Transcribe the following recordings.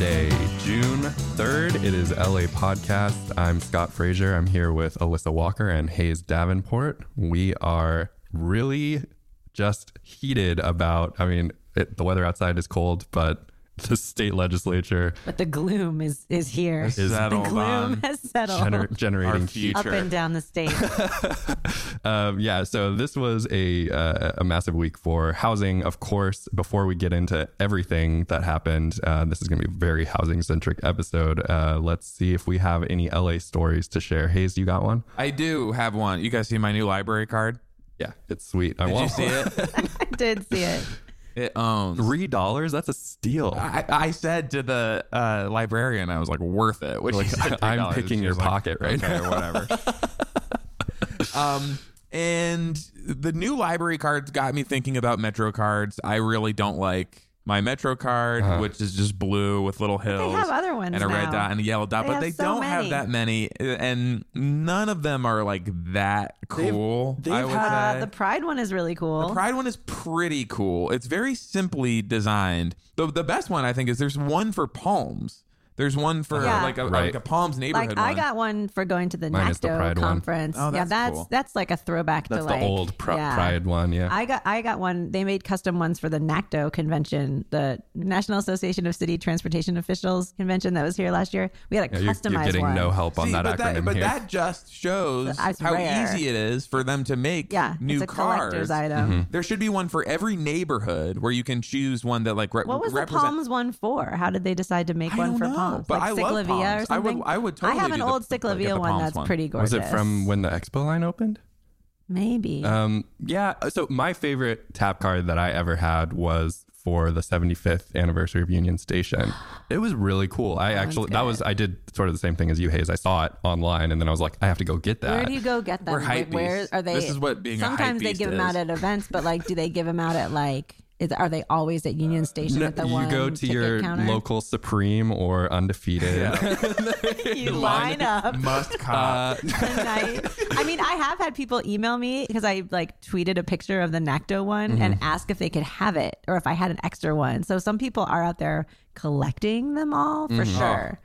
Monday, June 3rd. It is LA Podcast. I'm Scott Frazier. I'm here with Alissa Walker and Hayes Davenport. We are really just heated about, I mean, it, the weather outside is cold, but the state legislature But the gloom is is here. Is the gloom has settled gener- generating our heat. up and down the state. Um, yeah, so this was a uh, a massive week for housing. Of course, before we get into everything that happened, uh, this is going to be a very housing centric episode. Uh, let's see if we have any LA stories to share. Hayes, you got one? I do have one. You guys see my new library card? Yeah, it's sweet. I Did you see it? I did see it. It owns. Three dollars? That's a steal. I, I said to the uh, librarian, I was like, worth it. Which Like, I'm picking your like, pocket right okay, or whatever. um, and the new library cards got me thinking about Metro cards. I really don't like my Metro card, Uh-huh. which is just blue with little hills. They have other ones and a red dot and a yellow dot, They but they so don't many. have that many, and none of them are like that cool. they've I would had- say. Uh, the Pride one is really cool. The Pride one is pretty cool. It's very simply designed. The the best one I think is there's one for palms. There's one for Yeah. like a Right. like a palms neighborhood like I one. got one for going to the Mine is the NACTO Pride one. conference. Oh, yeah, that's that's cool. that's like a throwback That's to the like old pr- yeah. Pride one. Yeah. I got I got one. They made custom ones for the NACTO convention, the National Association of City Transportation Officials convention that was here last year. We had a Yeah, you're, customized you're getting one. no help on See, that but acronym that, but here. that just shows That's how rare. easy it is for them to make yeah, new it's a collector's item. Mm-hmm. There should be one for every neighborhood where you can choose one that like re- What was the represent- Palms one for? How did they decide to make I one don't for know, Palms? but like I love or Palms. I would- something? I would I have an do the- old like, get the one Palms that's one. pretty was it from when the expo line opened? Maybe. Um, yeah. So my favorite tap card that I ever had was for the 75th anniversary of Union Station. It was really cool. I actually that good. was I did sort of the same thing as you, Hayes. I saw it online, and then I was like, I have to go get that. Where do you go get them? We're Like, hypebeasts. where are they? This is what being a Sometimes they hypebeast give them is. out at events, but like, do they give them out at like? Is are they always at Union Station No, at the you one You go to your counter? local Supreme or Undefeated. you line up must Uh, cop. tonight. I mean, I have had people email me because I like tweeted a picture of the NACTO one and Mm-hmm. ask if they could have it or if I had an extra one. So some people are out there collecting them all for Mm-hmm. sure.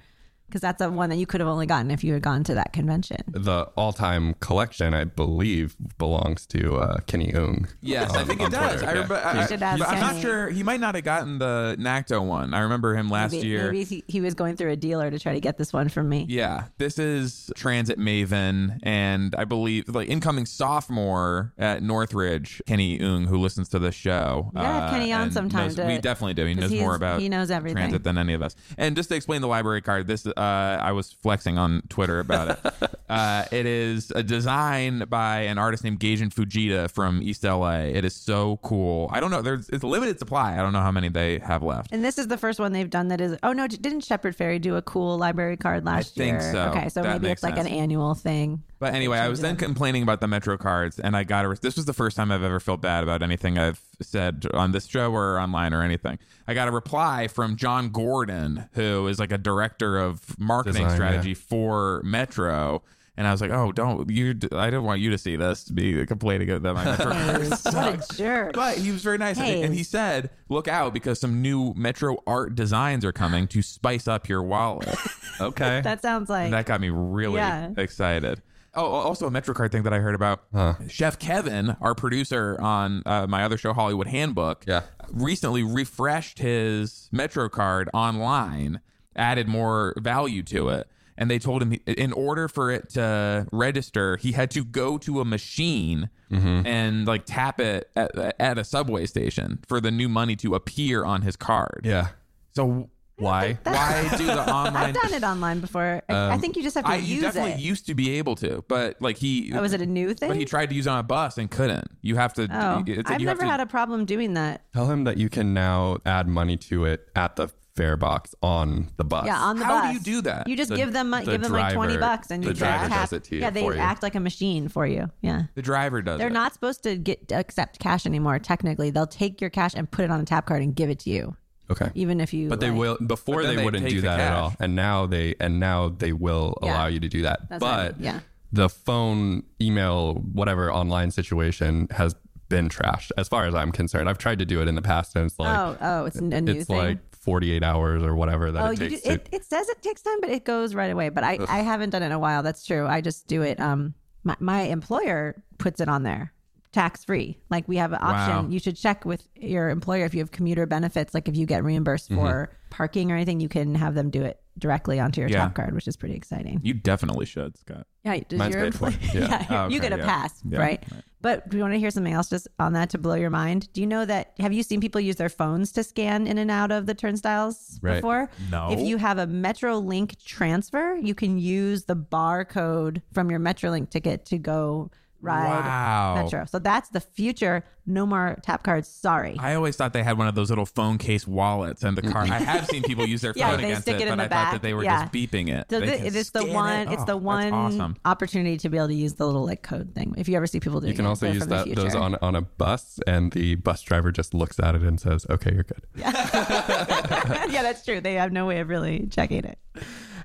Because that's the one that you could have only gotten if you had gone to that convention. the all-time collection, I believe, belongs to uh, Kenny Ung. Yes, on- I think it does. Twitter. I Yeah. remember. I, should ask but I'm not sure. He might not have gotten the NACTO one. I remember him last Maybe, year. maybe he, he was going through a dealer to try to get this one from me. Yeah, this is Transit Maven, and I believe like incoming sophomore at Northridge, Kenny Ung, who listens to this show. uh, You gotta have Kenny on sometimes. sometime knows- to- we definitely do. He knows more about he knows everything. transit than any of us. And just to explain the library card, this uh, I was flexing on Twitter about it. uh, it is a design by an artist named Gajin Fujita from East LA. It is so cool. I don't know. There's it's limited supply. I don't know how many they have left. And this is the first one they've done that is. Oh no! Didn't Shepard Fairey do a cool library card last year? I think year? so. Okay, so That maybe it's like sense. an annual thing. But anyway, I was then complaining about the Metro cards, and I got a. This was the first time I've ever felt bad about anything I've said on this show or online or anything. I got a reply from John Gordon, who is like a director of marketing Design, strategy yeah. for Metro. And I was like, "Oh, don't you? I don't want you to see this. To be complaining that my Metro cards what jerk! But he was very nice, and- Hey. and he said, "Look out because some new Metro art designs are coming to spice up your wallet." Okay. That sounds like And that got me really Yeah. excited. Oh, also a MetroCard thing that I heard about. Chef Kevin, our producer on uh, my other show, Hollywood Handbook, Yeah. recently refreshed his MetroCard online, added more value to it. And they told him he, in order for it to register, he had to go to a machine Mm-hmm. and like tap it at, at a subway station for the new money to appear on his card. yeah. So Why? why do the online? I've done it online before. I, I think you just have to Um, I, you use definitely it. used to be able to, but like he. oh, was it a new thing? But he tried to use it on a bus and couldn't. You have to. oh, it's I've you have never to, had a problem doing that. Tell him that you can now add money to it at the fare box on the bus. Yeah, on the bus. How bus. do you do that? You just The- give them the give them like twenty driver- bucks, and the you just driver tap. does it to you yeah, they for you. act like a machine for you. Yeah. The driver does. They're it. not supposed to get accept cash anymore. Technically, they'll take your cash and put it on a tap card and give it to you, Okay. even if you. But they like- will before they, they wouldn't do the that at all. And now they and now they will Yeah. allow you to do that. That's what I but mean, yeah. the phone, email, whatever online situation has been trashed as far as I'm concerned. I've tried to do it in the past and it's like oh, oh, it's a new it's thing. like 48 hours or whatever that Oh, it you takes do, it, it says it takes time, but it goes right away. But I, I haven't done it in a while. That's true. I just do it. Um, my, my employer puts it on there tax free. Like we have an option. Wow. You should check with your employer if you have commuter benefits. Like if you get reimbursed Mm-hmm. for parking or anything, you can have them do it directly onto your Yeah. tap card, which is pretty exciting. You definitely should, Scott. Yeah, does Mine's your employer- Yeah. Oh, you okay, get a yeah. pass, Yeah, right? right. But do you want to hear something else just on that to blow your mind? Do you know that? Have you seen people use their phones to scan in and out of the turnstiles Right. before? No. If you have a MetroLink transfer, you can use the barcode from your MetroLink ticket to go ride Wow. Metro. So that's the future. No more tap cards. Sorry. I always thought they had one of those little phone case wallets and the car. I have seen people use their phone Yeah, they against stick it, it in but the I thought that they were Yeah. just beeping it. So They thi- can it is the one. it. It's Oh, the one awesome. opportunity to be able to use the little like code thing. If you ever see people doing, You can it, also use that those on on a bus, and the bus driver just looks at it and says, "Okay, you're good." yeah, that's true. They have no way of really checking it. Uh,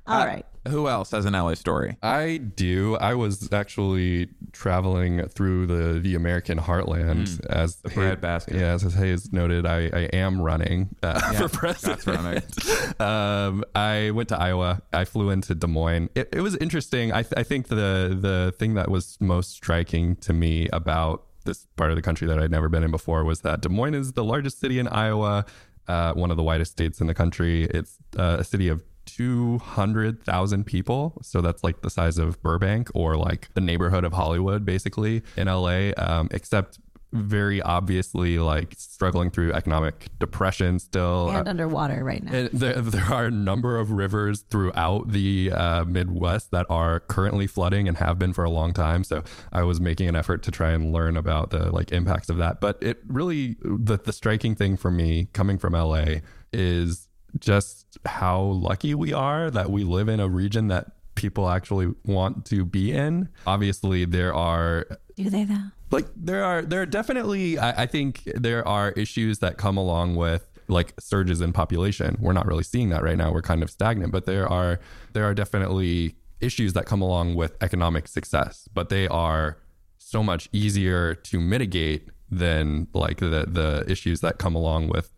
All right. Who else has an LA story? I do. I was actually traveling through the the American heartland as the breadbasket. Yeah, as Hayes noted, I, I am running uh, for president. Um, I went to Iowa. I flew into Des Moines. It, it was interesting. I, th- I think the the thing that was most striking to me about this part of the country that I'd never been in before was that Des Moines is the largest city in Iowa, uh, one of the widest states in the country. It's uh, a city of 200,000 people. So that's like the size of Burbank or like the neighborhood of Hollywood, basically, in LA, um, except very obviously like struggling through economic depression still. And underwater right now. And there, there are a number of rivers throughout the uh, Midwest that are currently flooding and have been for a long time. So I was making an effort to try and learn about the like impacts of that. But it really the the striking thing for me coming from LA is just how lucky we are that we live in a region that people actually want to be in. Obviously, there are Do they though? like there are there are definitely I, I think there are issues that come along with like surges in population we're not really seeing that right now we're kind of stagnant but there are there are definitely issues that come along with economic success but they are so much easier to mitigate than like the the issues that come along with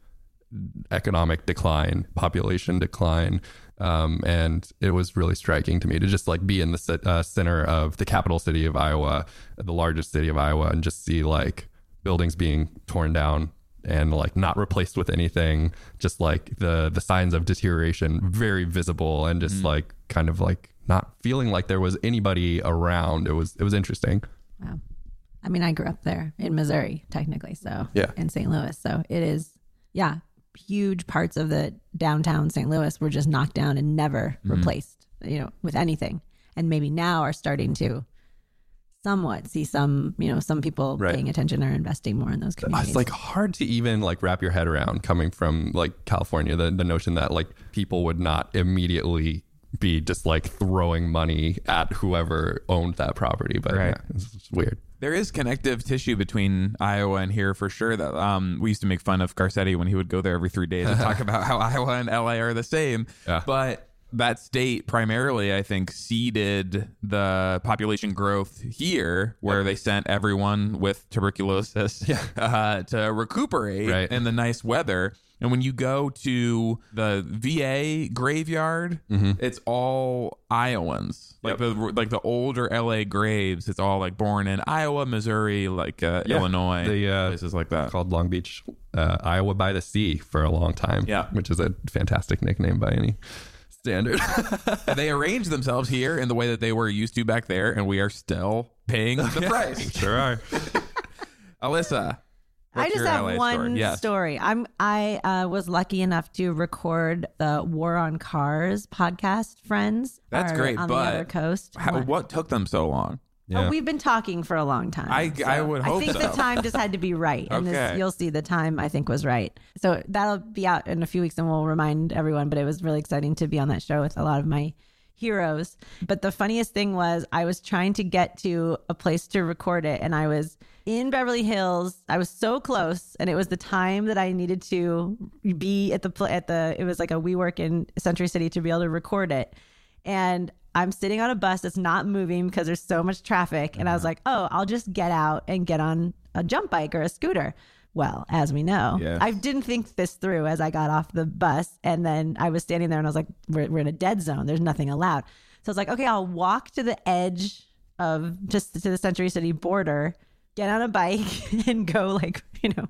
economic decline, population decline. Um, and it was really striking to me to just like be in the uh, center of the capital city of Iowa, the largest city of Iowa, and just see like buildings being torn down and like not replaced with anything, just like the the signs of deterioration very visible and just like kind of like not feeling like there was anybody around. It was it was interesting. Wow. I mean, I grew up there in Missouri, technically. So, Yeah. in St. Louis. So, it is, yeah, huge parts of the downtown St. Louis were just knocked down and never Mm-hmm. replaced, you know, with anything. And maybe now are starting to somewhat see some, you know, some people Right. paying attention or investing more in those communities. It's like hard to even like wrap your head around coming from like California. The the notion that like people would not immediately be just like throwing money at whoever owned that property. But Right. yeah, it's just weird. There is connective tissue between Iowa and here for sure. That um, we used to make fun of Garcetti when he would go there every three days and talk about how Iowa and LA are the same. Yeah. But that state primarily, I think, seeded the population growth here, where they sent everyone with tuberculosis uh, to recuperate Right. in the nice weather. And when you go to the VA graveyard, Mm-hmm. it's all Iowans. Like the like the older LA graves, it's all like born in Iowa, Missouri, like uh, Yeah. Illinois, The, uh, places like that. Called Long Beach, uh, Iowa by the Sea for a long time. Yeah. which is a fantastic nickname by any standard. And they arrange themselves here in the way that they were used to back there, and we are still paying the price. sure are. Alissa, I just your have LA one story? Yes. story. I'm I uh, was lucky enough to record the War on Cars podcast. Friends, That's are great, on but the other coast. How, What? what took them so long? Yeah. Oh, we've been talking for a long time. I- I would hope I think so. the time just had to be right, and Okay. this, you'll see the time I think was right. So that'll be out in a few weeks, and we'll remind everyone. But it was really exciting to be on that show with a lot of my heroes. But the funniest thing was I was trying to get to a place to record it, and I was in Beverly Hills. I was so close, and it was the time that I needed to be at the at the. It was like a WeWork in Century City to be able to record it, and I'm sitting on a bus that's not moving because there's so much traffic. And I was uh-huh. like, oh, I'll just get out and get on a jump bike or a scooter. well, as we know. Yeah. I didn't think this through as I got off the bus. And then I was standing there and I was like, we're, we're in a dead zone. There's nothing allowed. So I was like, okay, I'll walk to the edge of just to the Century City border, get on a bike and go like, you know,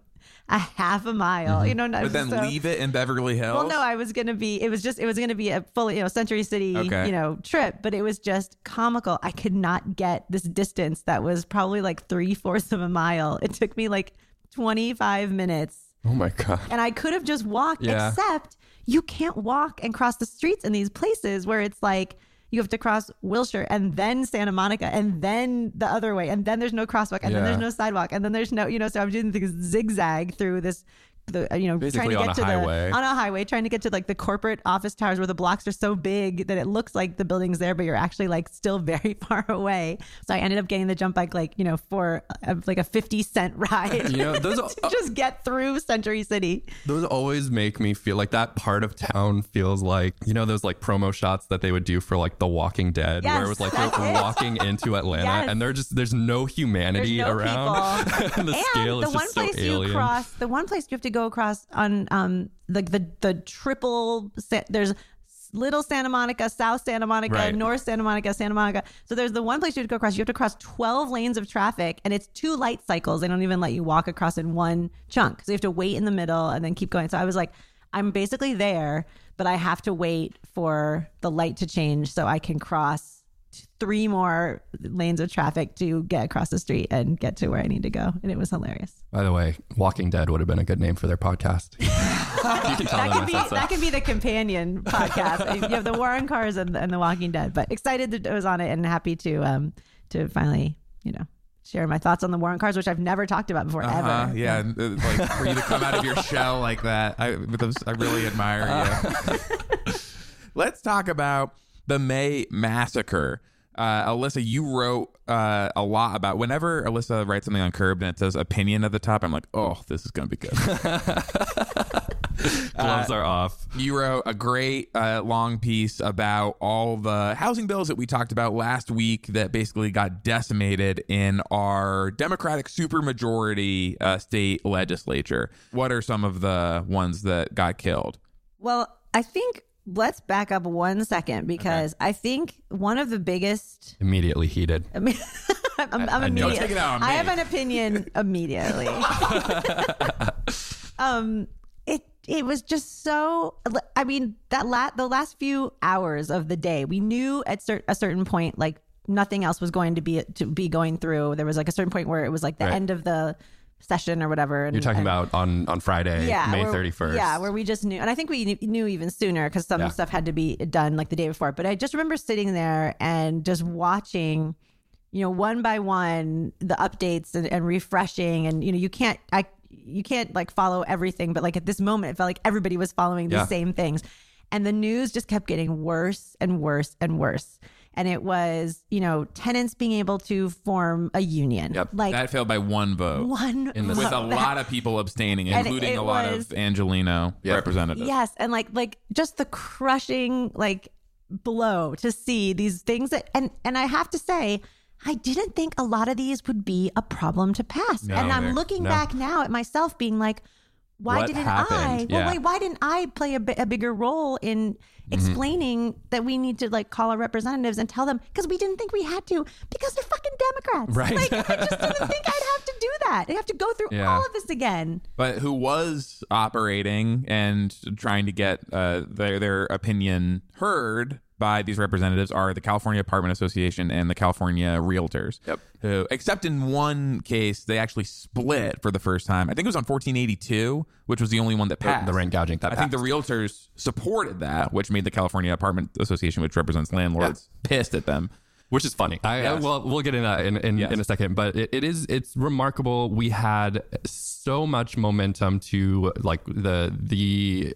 a half a mile, you mm-hmm. know, not But then so- leave it in Beverly Hills. well, no, I was gonna be. It was just. It was gonna be a fully, you know, Century City, Okay. you know, trip. But it was just comical. I could not get this distance that was probably like three fourths of a mile. It took me like twenty five minutes, Oh my god. and I could have just walked. Yeah. Except you can't walk and cross the streets in these places where it's like. You have to cross Wilshire and then Santa Monica and then the other way. And then there's no crosswalk and then there's no sidewalk and then there's no you know so I'm doing this zigzag through this the you know Basically trying on to a get to highway. the on a highway trying to get to like the corporate office towers where the blocks are so big that it looks like the building's there but you're actually like still very far away so i ended up getting the jump bike like you know for uh, like a 50 cent ride You know, those to just get through century city Those always make me feel like that part of town feels like you know those like promo shots that they would do for like The Walking Dead, where it was like they're walking into Atlanta Yes. and they're just there's no humanity There's no around, and the and scale the is one so place you alien. cross the one place you have to go across on um the the, the triple sa- there's little santa monica south santa monica Right. north santa monica santa monica. So there's the one place you have to go across. You have to cross 12 lanes of traffic and it's two light cycles. They don't even let you walk across in one chunk. So you have to wait in the middle and then keep going. So i was like i'm basically there but i have to wait for the light to change so i can cross three more lanes of traffic to get across the street and get to where I need to go. And it was hilarious. By the way, Walking Dead would have been a good name for their podcast. you can That them could be said that could be the companion podcast. you have the War on Cars and, and the Walking Dead. But excited that it was on it and happy to um to finally, you know, share my thoughts on the War on Cars, which I've never talked about before Uh-huh, ever. yeah, and, uh, like for you to come out of your shell like that, I, with those, I really admire you. Let's talk about the May massacre. Uh, Alissa, you wrote uh, a lot about. Whenever Alissa writes something on Curb and it says opinion at the top, I'm like, oh, this is gonna be good. Gloves are off. You wrote a great uh, long piece about all the housing bills that we talked about last week that basically got decimated in our Democratic supermajority uh, state legislature. What are some of the ones that got killed? Well, I think let's back up one second because I think one of the biggest Immediately heated. I mean, I'm, I'm I immediate. Don't take it out on I have an opinion immediately. um, it it was just so. I mean, that la- the last few hours of the day, we knew at cer- a certain point, like nothing else was going to be to be going through. There was like a certain point where it was like the Right. end of the session or whatever. And, You're talking and- about on on Friday, yeah, May 31st. Yeah, where we just knew, and I think we knew, knew even sooner because some Yeah. stuff had to be done like the day before. But I just remember sitting there and just watching, you know, one by one the updates and, and refreshing, and you know, you can't, I, you can't like follow everything, but like at this moment, it felt like everybody was following the Yeah. same things, and the news just kept getting worse and worse and worse. And it was, you know, tenants being able to form a union. Yep. Like That failed by one vote. one In the- with a lot of people abstaining, including a lot was- of Angelino Yep. representatives. Yes, and like like just the crushing like blow to see these things that and and I have to say I didn't think a lot of these would be a problem to pass. No, and I'm they're- looking no. back now at myself being like why What didn't I? happened? Well, Yeah. wait, why didn't I play a, a bigger role in Mm-hmm. explaining that we need to like call our representatives and tell them because we didn't think we had to because they're fucking Democrats. Right. Like I just didn't think I'd have to do that. I have to go through Yeah. all of this again. but who was operating and trying to get uh, their their opinion heard by these representatives are the California Apartment Association and the California Realtors. Yep. Who, except in one case, they actually split for the first time. I think it was on 1482, which was the only one that passed. the rent gouging that I think the Realtors supported that, which made the California Apartment Association, which represents landlords, pissed at them. which is funny. I, Yes. well, we'll get into that in in, Yes. in a second, but it, it is it's remarkable. We had so much momentum to like the the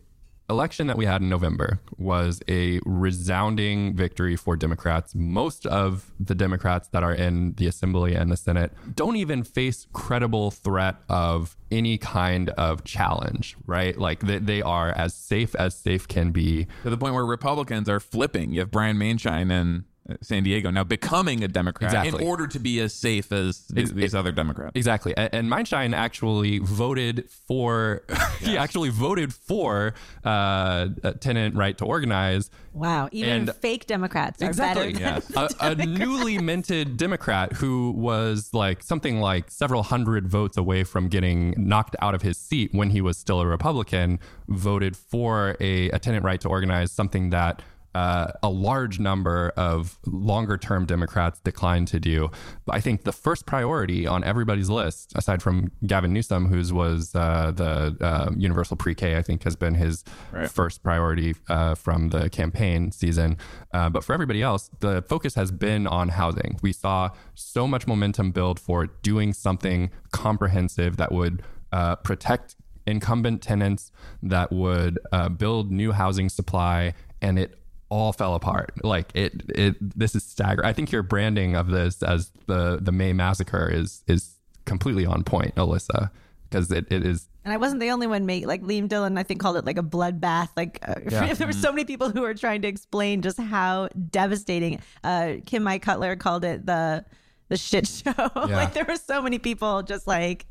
election that we had in November was a resounding victory for Democrats. Most of the Democrats that are in the Assembly and the Senate don't even face credible threat of any kind of challenge, right? Like they, they are as safe as safe can be. To the point where Republicans are flipping. You have Brian Maienschein and San Diego now becoming a Democrat Exactly. in order to be as safe as th- these other Democrats. Exactly. A- And Maienschein actually voted for, he actually voted for uh, a tenant right to organize. Wow. Even And- fake Democrats are better. Than Yes. a, a newly minted Democrat who was like something like several hundred votes away from getting knocked out of his seat when he was still a Republican, voted for a, a tenant right to organize, something that uh, a large number of longer term Democrats declined to do. But I think the first priority on everybody's list, aside from Gavin Newsom, whose was uh, the uh, universal pre K, I think has been his Right. first priority uh, from the campaign season. Uh, but for everybody else, the focus has been on housing. We saw so much momentum build for doing something comprehensive that would uh, protect incumbent tenants, that would uh, build new housing supply, and it all fell apart. Like it, it. This is staggering. I think your branding of this as the the May massacre is is completely on point, Alissa, because it, it is And I wasn't the only one. Make like Liam Dillon, I think called it like a bloodbath. Like uh, Yeah. there were so many people who were trying to explain just how devastating. Uh, Kim-Mai Cutler called it the the shit show. like there were so many people just like,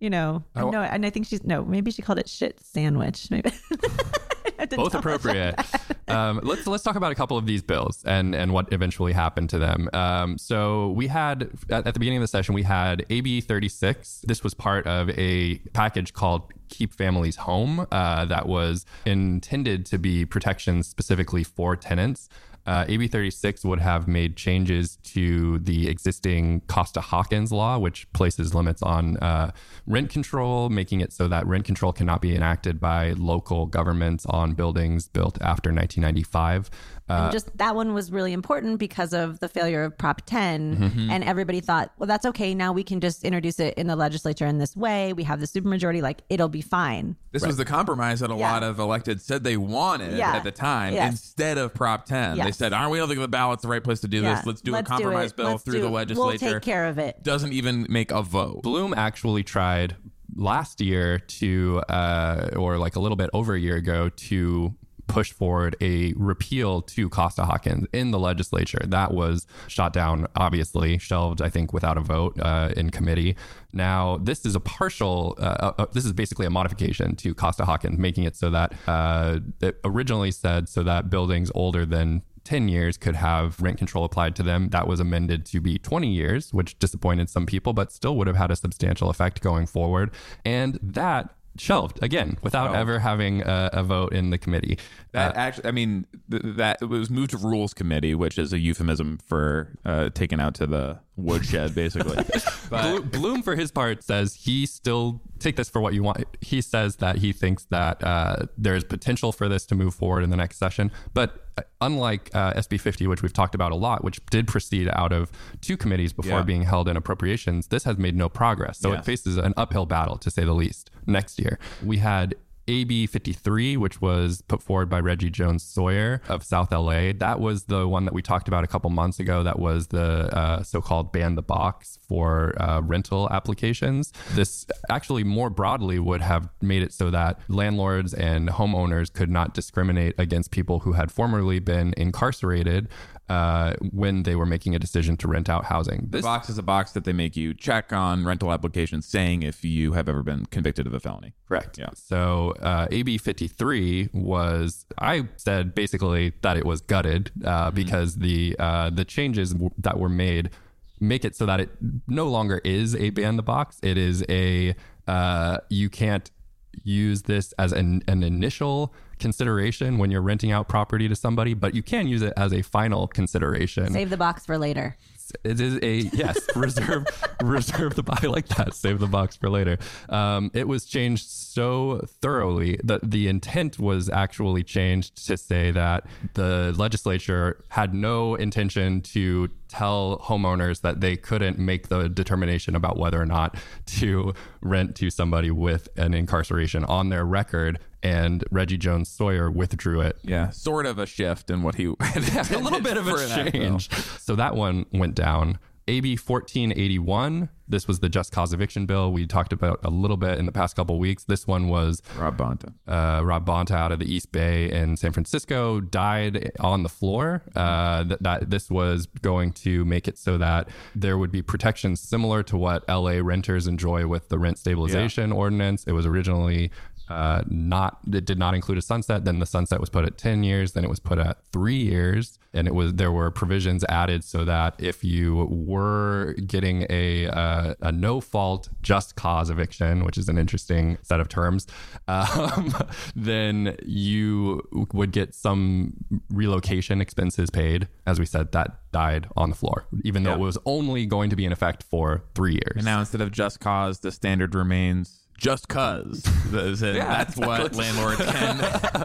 you know, I- no, and I think she's no, maybe she called it shit sandwich. Maybe I have to both appropriate. um, let's let's talk about a couple of these bills and and what eventually happened to them. Um, so we had at, at the beginning of the session we had AB 36. This was part of a package called Keep Families Home uh, that was intended to be protections specifically for tenants. Uh, AB 36 would have made changes to the existing Costa Hawkins law, which places limits on uh, rent control, making it so that rent control cannot be enacted by local governments on buildings built after 1995. Uh, just that one was really important because of the failure of Prop 10. Mm-hmm. And everybody thought, well, that's okay. Now we can just introduce it in the legislature in this way. We have the supermajority, like it'll be fine. This was the compromise that a Yeah. lot of elected said they wanted Yeah. at the time Yes. instead of Prop 10. They said, "Aren't we don't think the ballot's the right place to do Yeah. this? Let's do Let's a compromise it. bill Let's through the legislature." We'll take care of it. Doesn't even make a vote. Bloom actually tried last year to, uh, or like a little bit over a year ago, to push forward a repeal to Costa Hawkins in the legislature. That was shot down, obviously, shelved, I think, without a vote uh, in committee. Now, this is a partial, uh, uh, this is basically a modification to Costa Hawkins, making it so that uh, it originally said so that buildings older than 10 years could have rent control applied to them. That was amended to be 20 years, which disappointed some people, but still would have had a substantial effect going forward. And that shelved again without Shelved. ever having a, a vote in the committee. That actually, I mean, th- that it was moved to Rules Committee, which is a euphemism for uh, taken out to the woodshed, basically. but Blo- Bloom, for his part, says he still take this for what you want. He says that he thinks that uh, there's potential for this to move forward in the next session, but uh, unlike uh, SB 50, which we've talked about a lot, which did proceed out of two committees before Yeah. being held in appropriations, this has made no progress. So Yes. it faces an uphill battle, to say the least. Next year, we had AB 53, which was put forward by Reggie Jones Sawyer of South LA. That was the one that we talked about a couple months ago. That was the uh, so called ban the box for uh, rental applications. This actually more broadly would have made it so that landlords and homeowners could not discriminate against people who had formerly been incarcerated uh, when they were making a decision to rent out housing. the This box is a box that they make you check on rental applications saying if you have ever been convicted of a felony. Correct. Yeah. So uh, AB 53 was, I said basically that it was gutted uh, because the uh, the changes w- that were made make it so that it no longer is a ban the box. It is a uh, you can't use this as an, an initial consideration when you're renting out property to somebody, but you can use it as a final consideration. Save the box for later. It is a yes. Reserve, reserve the. I like that. Save the box for later. Um, it was changed so thoroughly that the intent was actually changed to say that the legislature had no intention to tell homeowners that they couldn't make the determination about whether or not to rent to somebody with an incarceration on their record. And Reggie Jones Sawyer withdrew it Yeah, sort of a shift in what he a little bit of a that change. So that one went down. AB 1481. This was the just cause eviction bill we talked about a little bit in the past couple weeks. This one was Rob Bonta. uh, Rob Bonta out of the East Bay in San Francisco died on the floor. Uh, that, that this was going to make it so that there would be protections similar to what LA renters enjoy with the rent stabilization ordinance. It was originally uh, not it did not include a sunset. Then the sunset was put at ten years. Then it was put at three years, and it was there were provisions added so that if you were getting a uh, a no fault just cause eviction, which is an interesting set of terms, um, then you would get some relocation expenses paid. As we said, that died on the floor, even though Yeah. it was only going to be in effect for three years. And now instead of just cause, the standard remains just cause. That's what landlords can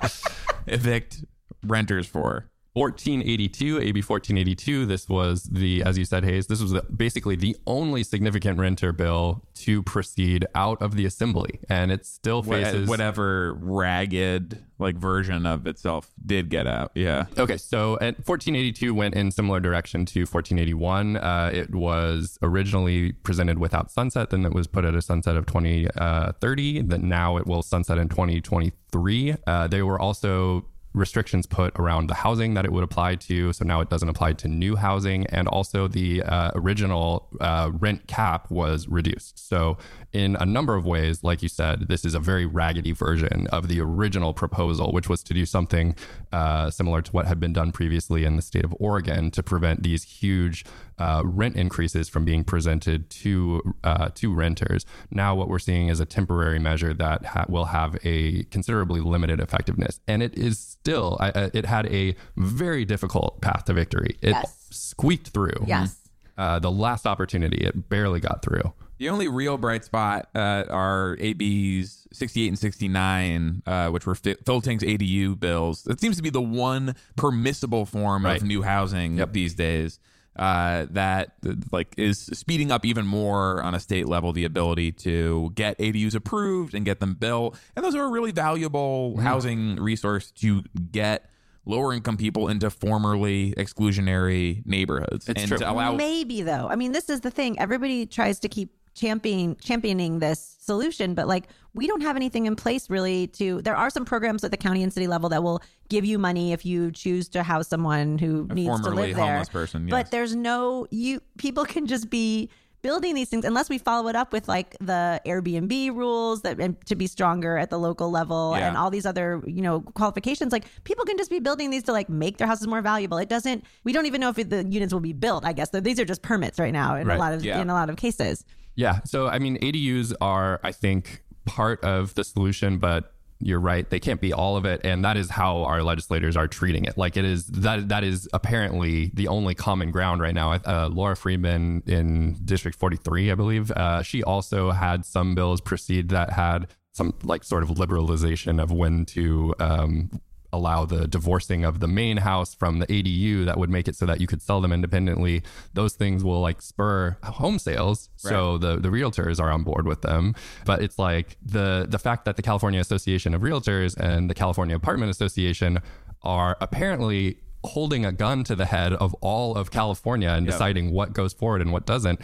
evict renters for. 1482, AB 1482. This was the, as you said, Hayes, this was the, basically the only significant renter bill to proceed out of the assembly. And it still faces. Whatever ragged like version of itself did get out. Yeah. Okay, so at 1482 went in similar direction to 1481. Uh, it was originally presented without sunset, then it was put at a sunset of 2030. That now it will sunset in 2023. Uh, they were also restrictions put around the housing that it would apply to. So now it doesn't apply to new housing. And also the uh, original uh, rent cap was reduced. So, in a number of ways, like you said, this is a very raggedy version of the original proposal, which was to do something uh, similar to what had been done previously in the state of Oregon to prevent these huge uh, rent increases from being presented to uh, to renters. Now, what we're seeing is a temporary measure that ha- will have a considerably limited effectiveness, and it is still I- I- it had a very difficult path to victory. It Yes. squeaked through. Yes. Uh, the last opportunity, it barely got through. The only real bright spot uh, are ABs 68 and 69, uh, which were Phil Phil Ting's ADU bills. It seems to be the one permissible form Right. of new housing these days uh, that like is speeding up even more on a state level the ability to get ADUs approved and get them built. And those are a really valuable Mm-hmm. housing resource to get lower income people into formerly exclusionary neighborhoods It's and true. to allow Maybe though. I mean, this is the thing. Everybody tries to keep championing championing this solution, but like we don't have anything in place really to there are some programs at the county and city level that will give you money if you choose to house someone who needs to formerly live there. person, yes. But there's no you people can just be building these things unless we follow it up with like the Airbnb rules that and to be stronger at the local level Yeah. and all these other you know qualifications like people can just be building these to like make their houses more valuable it doesn't we don't even know if the units will be built i guess these are just permits right now in Right. a lot of Yeah. in a lot of cases Yeah. So, I mean, ADUs are, I think, part of the solution, but you're right. They can't be all of it. And that is how our legislators are treating it. Like it is that that is apparently the only common ground right now. Uh, Laura Friedman in District 43, I believe, uh, she also had some bills proceed that had some like sort of liberalization of when to um, allow the divorcing of the main house from the ADU that would make it so that you could sell them independently. Those things will like spur home sales. So the, the realtors are on board with them. But it's like the the fact that the California Association of Realtors and the California Apartment Association are apparently holding a gun to the head of all of California and deciding what goes forward and what doesn't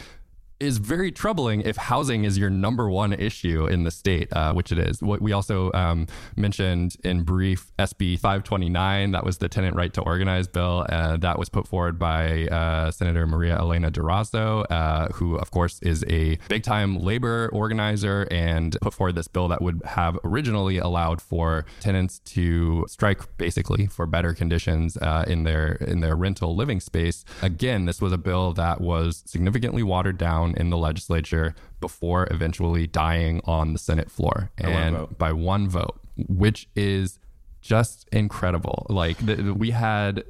is very troubling if housing is your number one issue in the state, uh, which it is. What we also um, mentioned in brief SB 529, that was the tenant right to organize bill. Uh, that was put forward by uh, Senator Maria Elena Durazo, uh, who, of course, is a big time labor organizer and put forward this bill that would have originally allowed for tenants to strike basically for better conditions uh, in their in their rental living space. Again, this was a bill that was significantly watered down in the legislature before eventually dying on the Senate floor one and vote. by one vote, which is just incredible. Like the, we had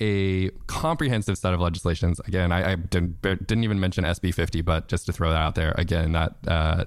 a comprehensive set of legislations. Again, I, I didn't, didn't even mention SB 50, but just to throw that out there, again, that uh,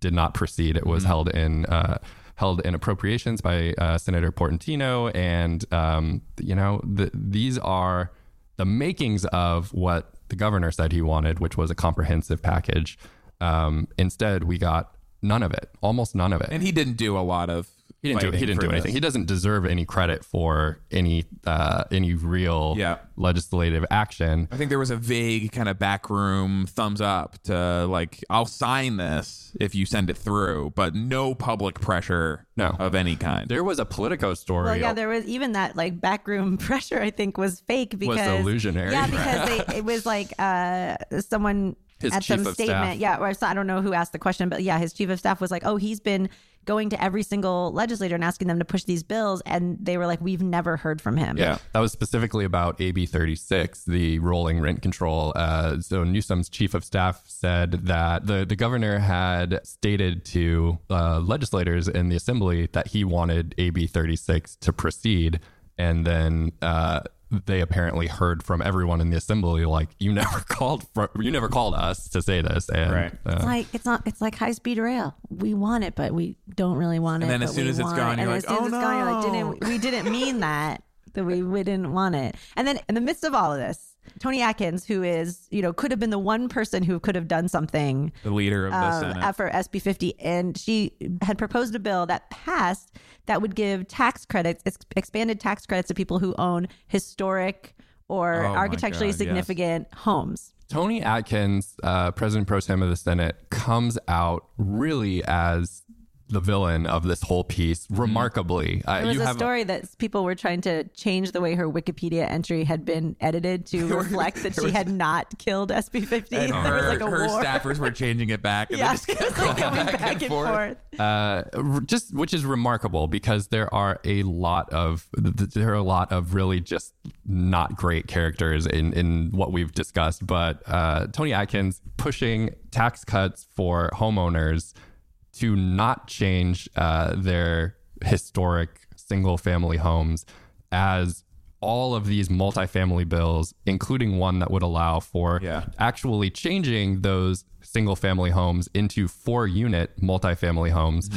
did not proceed. It was held in uh, held in appropriations by uh, Senator Portantino, and um, you know the, these are the makings of what the governor said he wanted, which was a comprehensive package. Um, instead, we got none of it, almost none of it. and he didn't do a lot of He didn't do. He didn't do anything. this. He doesn't deserve any credit for any uh, any real Yeah. legislative action. I think there was a vague kind of backroom thumbs up to like, I'll sign this if you send it through, but no public pressure No. of any kind. There was a Politico story. Well, yeah, there was even that like backroom pressure. I think was fake because illusionary. Yeah, because they, it was like uh, someone His at chief some of statement. staff. Yeah, or I don't know who asked the question, but yeah, his chief of staff was like, "Oh, he's been going to every single legislator and asking them to push these bills," and they were like, "We've never heard from him." Yeah, that was specifically about AB 36, the rolling rent control. Uh, so Newsom's chief of staff said that the, the governor had stated to uh, legislators in the assembly that he wanted AB 36 to proceed. And then uh, they apparently heard from everyone in the assembly, like, you never called for, you never called us to say this. And, Right. uh, It's like it's not. It's like high speed rail. We want it, but we don't really want And it. then as soon as it's want gone, it. you're and like, as soon "Oh, as it's gone, you're like, oh no." didn't we didn't mean that? That we we didn't want it. And then in the midst of all of this, Toni Atkins, who is you know could have been the one person who could have done something the leader of the um, Senate. for SB 50, and she had proposed a bill that passed that would give tax credits, ex- expanded tax credits to people who own historic or Oh architecturally God, yes. significant homes. Toni Atkins, uh, President pro tem of the Senate, comes out really as the villain of this whole piece. Remarkably, uh, There was you a have story that people were trying to change the way her Wikipedia entry had been edited to reflect that she had not killed SB 50. and there her, was like a her war. staffers were changing it back. And yeah, just it was like going back, and forth. uh, just which is remarkable because there are a lot of th- th- there are a lot of really just not great characters in in what we've discussed. But uh, Toni Atkins pushing tax cuts for homeowners to not change uh, their historic single family homes as all of these multifamily bills, including one that would allow for Yeah. actually changing those single family homes into four unit multifamily homes.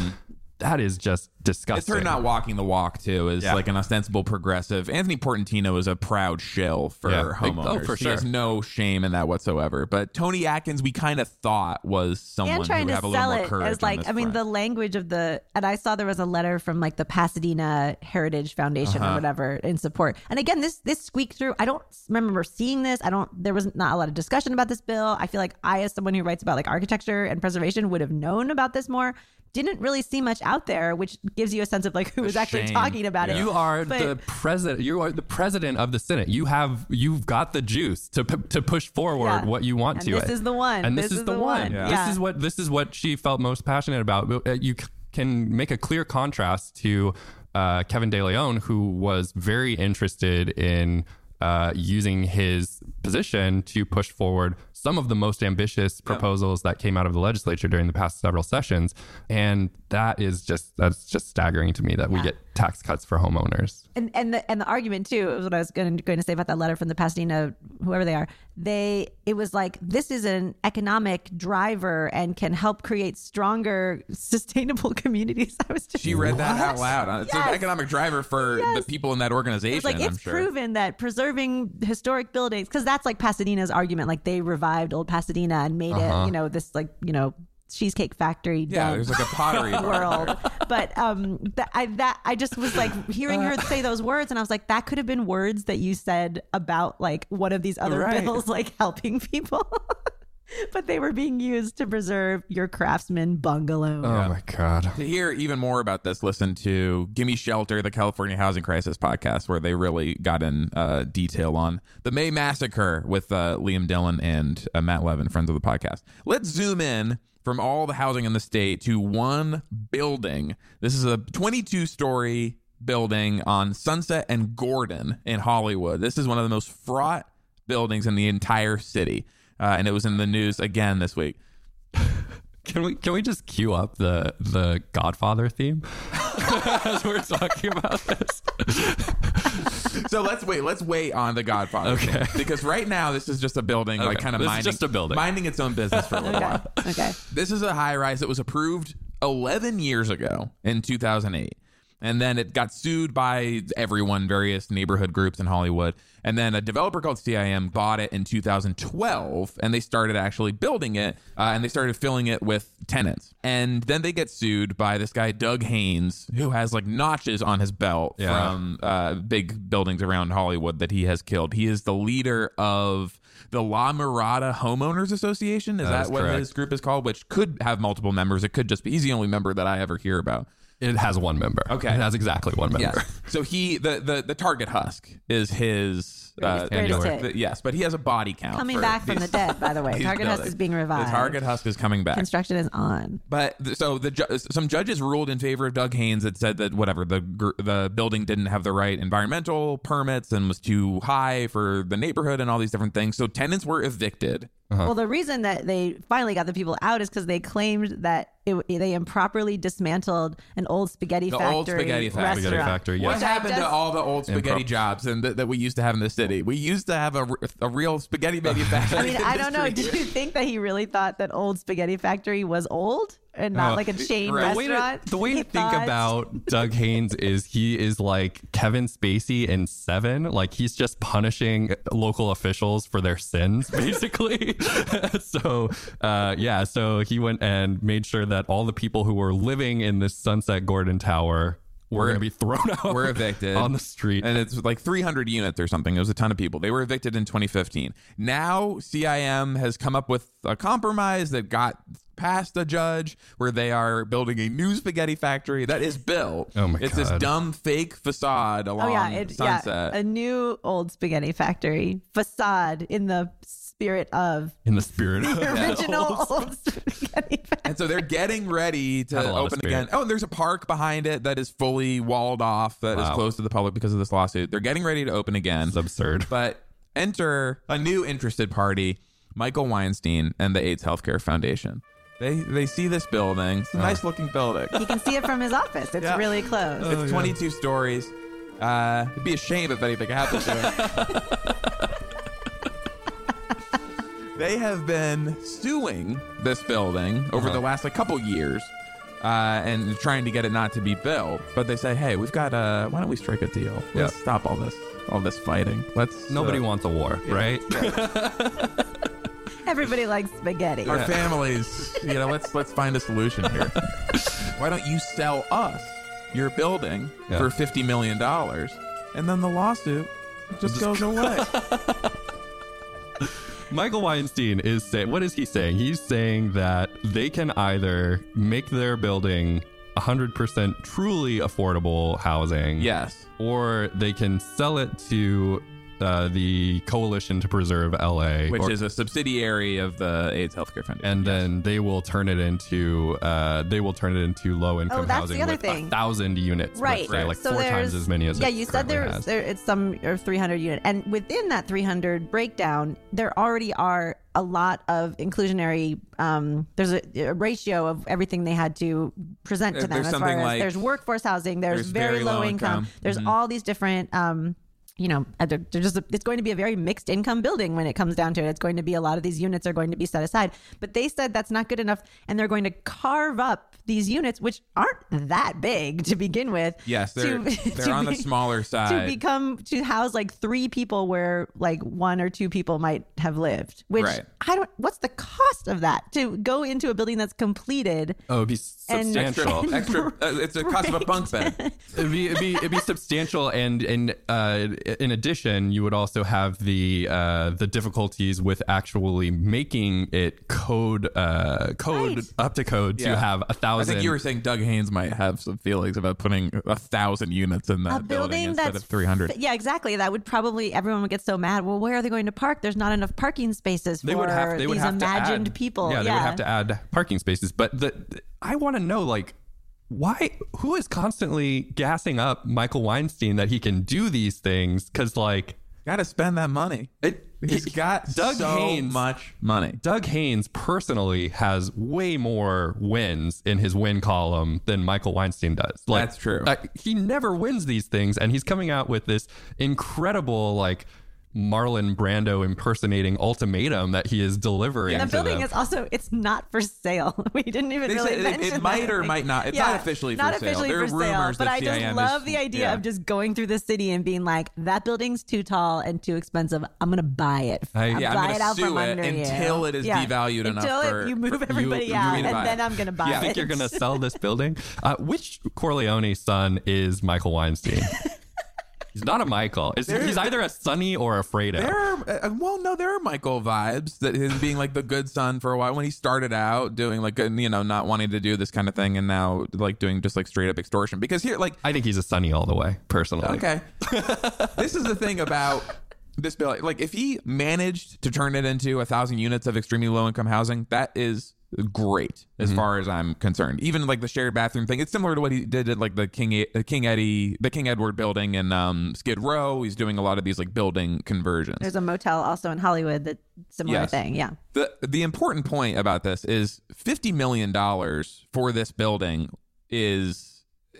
That is just disgusting. It's her not walking the walk too. Is Yeah. like an ostensible progressive. Anthony Portantino is a proud shill for Yeah. Oh, homeowners. for He has sure. no shame in that whatsoever. But Toni Atkins, we kind of thought was someone and trying who to would have a little sell more it courage. as on like this I mean the language of the and I saw there was a letter from like the Pasadena Heritage Foundation Uh-huh. or whatever in support. And again, this this squeaked through. I don't remember seeing this. I don't. There was not a lot of discussion about this bill. I feel like I, as someone who writes about like architecture and preservation, would have known about this more. Didn't really see much out there, which gives you a sense of like who was actually talking about it. You are But- the president. You are the president of the Senate. You have you've got the juice to p- to push forward Yeah. what you want And to. this is the one. And this, This is, is the, the one. one. Yeah. This Yeah. is what this is what she felt most passionate about. Uh, You c- can make a clear contrast to uh, Kevin De Leon, who was very interested in. Uh, using his position to push forward some of the most ambitious proposals that came out of the legislature during the past several sessions, and that is just that's just staggering to me that we get tax cuts for homeowners. and and the and the argument too is what I was going to, going to say about that letter from the Pasadena whoever they are. They it was like this is an economic driver and can help create stronger, sustainable communities. I was just she read that out loud. It's an economic driver for the people in that organization. It's like I'm it's sure. proven that preserving historic buildings because that's like Pasadena's argument. Like they revived old Pasadena and made it, uh-huh. you know, this like you know cheesecake factory. Yeah, den there's like a pottery world. but um, that I that I just was like hearing her say those words, and I was like, that could have been words that you said about like one of these other Right. bills, like helping people. But they were being used to preserve your craftsman bungalow. Oh my god. To hear even more about this, listen to Gimme Shelter, the California Housing Crisis podcast, where they really got in uh, detail on the May Massacre with uh, Liam Dillon and uh, Matt Levin, friends of the podcast. Let's zoom in from all the housing in the state to one building. This is a 22 story building on Sunset and Gordon in Hollywood. This is one of the most fraught buildings in the entire city. Uh, and it was in the news again this week. Can we can we just cue up the the Godfather theme as we're talking about this? so let's wait. Let's wait on the Godfather. Okay. thing, because right now this is just a building, like kind of This minding, just a building. minding its own business for a little Okay. while. Okay. This is a high rise that was approved 11 years ago in 2008. And then it got sued by everyone, various neighborhood groups in Hollywood. And then a developer called CIM bought it in 2012 and they started actually building it uh, and they started filling it with tenants. And then they get sued by this guy, Doug Haines, who has like notches on his belt Yeah. from uh, big buildings around Hollywood that he has killed. He is the leader of the La Mirada Homeowners Association. Is That that, is what correct. his group is called? Which could have multiple members. It could just be, he's the only member that I ever hear about. It has one member. Okay. It has exactly one member. Yes. So he the the the target husk is his uh, Greatest- greatest hit. the- yes, but he has a body count. Coming for back from these- the dead, by the way. these Target Husk buildings. is being revived. The target husk is coming back. Construction is on. But th- so the ju- some judges ruled in favor of Doug Haines that said that whatever the gr- the building didn't have the right environmental permits and was too high for the neighborhood and all these different things. So tenants were evicted. Uh-huh. Well, the reason that they finally got the people out is because they claimed that it, they improperly dismantled an old spaghetti The factory old spaghetti factory. Spaghetti factory, What yes. Which I happened to all the old spaghetti Impro- jobs and th- that we used to have in the city? We used to have a, r- a real spaghetti manufacturing. I mean, I don't know. Do you think that he really thought that old spaghetti factory was old and not Oh, like a chain right. The way to, restaurant? the way to think about Doug Haines is he is like Kevin Spacey in Seven. Like he's just punishing local officials for their sins, basically. so, uh, yeah, so he went and made sure that all the people who were living in this Sunset Gordon Tower were Were- going to be thrown out. We're evicted on the street. and it's like 300 units or something. It was a ton of people. They were evicted in 2015. Now CIM has come up with a compromise that got past a judge where they are building a new spaghetti factory that is built. Oh my It's this dumb fake facade Oh along yeah, it, Sunset. yeah, a new old spaghetti factory facade in the spirit of in the spirit of the original old spaghetti factory. and so they're getting ready to Had a lot of open again. Oh, and there's a park behind it that is fully walled off, that is Wow. closed to the public because of this lawsuit. They're getting ready to open again. It's absurd. But enter a new interested party, Michael Weinstein and the AIDS Healthcare Foundation. They they see this building. It's a nice looking building. You can see it from his office. It's Yeah. really close. It's 22 stories. Uh, it'd be a shame if anything happened to it. they have been suing this building over Uh-huh. the last like couple years. Uh, and trying to get it not to be built, but they say, "Hey, we've got. Uh, why don't we strike a deal? Let's Yeah. stop all this, all this fighting. Let's. Nobody uh, wants a war, right? Everybody likes spaghetti. our families you know let's let's find a solution here why don't you sell us your building Yeah. for 50 million dollars and then the lawsuit just goes away Michael Weinstein is saying, what is he saying? He's saying that they can either make their building 100% truly affordable housing, yes or they can sell it to uh, the Coalition to Preserve LA, which or- is a subsidiary of the AIDS Healthcare Foundation and then they will turn it into uh, they will turn it into low income Oh, housing the other with thing. a thousand units, let's Right. say, like So four times as many as yeah it you said there's has. there it's some or 300 unit and within that 300 breakdown there already are a lot of inclusionary um there's a, a ratio of everything they had to present to them there's as far as like- there's workforce housing there's, there's very, very low, low income, income. there's Mhm. all these different um you know, uh, they're, they're just it's going to be a very mixed income building when it comes down to it. It's going to be a lot of these units are going to be set aside, but they said that's not good enough, and they're going to carve up these units, which aren't that big to begin with. yes they're, to- they're to on the be- smaller to side become to house like three people where like one or two people might have lived which Right. i don't what's the cost of that to go into a building that's completed oh, it'd be And- substantial. extra extra uh, it's the cost of a bunk bed it'd be it'd be it'd be substantial, and and uh, in addition, you would also have the uh, the difficulties with actually making it code uh, code Right. up to code to have a thousand. I think you were saying Doug Haines might have some feelings about putting a thousand units in that a building instead of 300 yeah exactly. That would probably everyone would get so mad. Well where are they going to park? There's not enough parking spaces for they would have they would these have imagined to add, people. Yeah, they would have to add parking spaces. But the, I want to know like why who is constantly gassing up Michael Weinstein that he can do these things because like got to spend that money it, he's got Doug so Haines much money Doug Haines personally has way more wins in his win column than Michael Weinstein does. Like, That's true. like, he never wins these things, and he's coming out with this incredible like Marlon Brando impersonating ultimatum that he is delivering And the to building them. is also it's not for sale. We didn't even They really said it- it mention might that. or might not. It's not officially not for sale. officially There are for sale. rumors But that I just CIM is- love the idea yeah. of just going through the city and being like, "That building's too tall and too expensive. I'm gonna buy it. I- I'll Yeah, I'm buy gonna it out sue from it under you. until it is Yeah. devalued enough Until you move everybody you- out, you and then it. I'm gonna buy You it. think you're going to sell this building? Uh, which Corleone son is Michael Weinstein? he's not a Michael. Is- he's either a Sonny or a Fredo. There are, uh, well, no, there are Michael vibes that him being like the good son for a while when he started out doing like, you know, not wanting to do this kind of thing and now like doing just like straight up extortion. Because here, like, I think he's a Sonny all the way, personally. okay, this is the thing about this bill. Like, if he managed to turn it into a thousand units of extremely low income housing, that is great as far as I'm concerned. Even like the shared bathroom thing, it's similar to what he did at like the King uh, King Eddie, the King Edward building in um, Skid Row. He's doing a lot of these like building conversions. There's a motel also in Hollywood that similar Yes. thing. Yeah. the the important point about this is fifty million dollars for this building is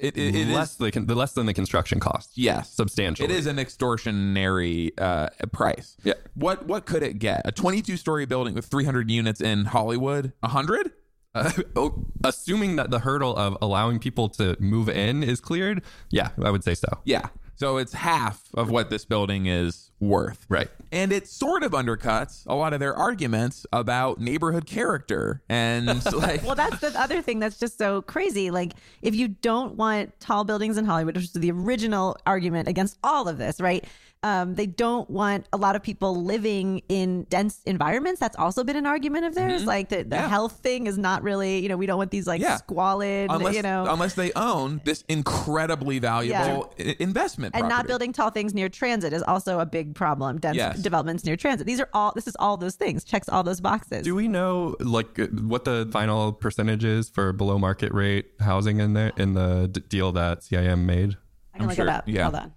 it, it, it less, is the, con- the less than the construction cost. yes Substantially. It is an extortionary uh, price. Yeah. What what could it get? A twenty two story building with three hundred units in Hollywood? hundred? Uh, oh, assuming that the hurdle of allowing people to move in is cleared, yeah, I would say so. Yeah. So it's half of what this building is worth. Right. And it sort of undercuts a lot of their arguments about neighborhood character and like Well, that's the other thing that's just so crazy. Like, if you don't want tall buildings in Hollywood, which is the original argument against all of this, right? Um, they don't want a lot of people living in dense environments. That's also been an argument of theirs. Like the, the Mm-hmm. Yeah. health thing is not really, you know, we don't want these like Yeah. squalid, unless you know, unless they own this incredibly valuable i- investment and not building tall things near transit is also a big problem. Dense Yes. developments near transit. These are all. This is all those things. Checks all those boxes. Do we know like what the final percentage is for below market rate housing in there in the d- deal that CIM made? I can I'm look sure- it up. yeah. Hold on.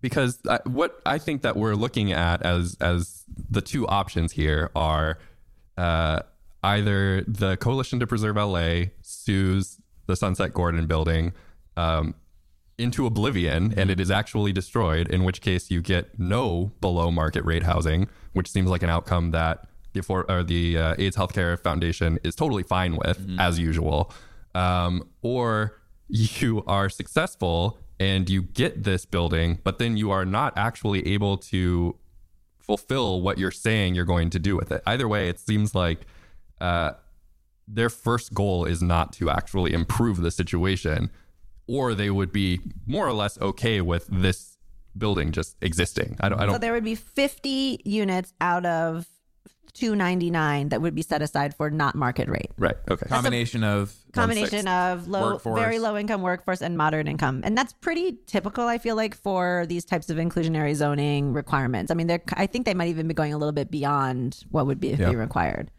Because I, what I think that we're looking at as as the two options here are uh, either the Coalition to Preserve LA sues the Sunset Gordon building um, into oblivion and it is actually destroyed, in which case you get no below market rate housing, which seems like an outcome that the for, or the uh, AIDS Healthcare Foundation is totally fine with, as usual. Um, or you are successful and you get this building, but then you are not actually able to fulfill what you're saying you're going to do with it. Either way, it seems like uh, their first goal is not to actually improve the situation, or they would be more or less okay with this building just existing. I don't. I don't. there would be 50 units out of 299 that would be set aside for not market rate. right. Okay. combination of Combination of low, Workforce. very low income workforce and moderate income, and that's pretty typical. I feel like for these types of inclusionary zoning requirements. I mean, they're. I think they might even be going a little bit beyond what would be Yeah. be required.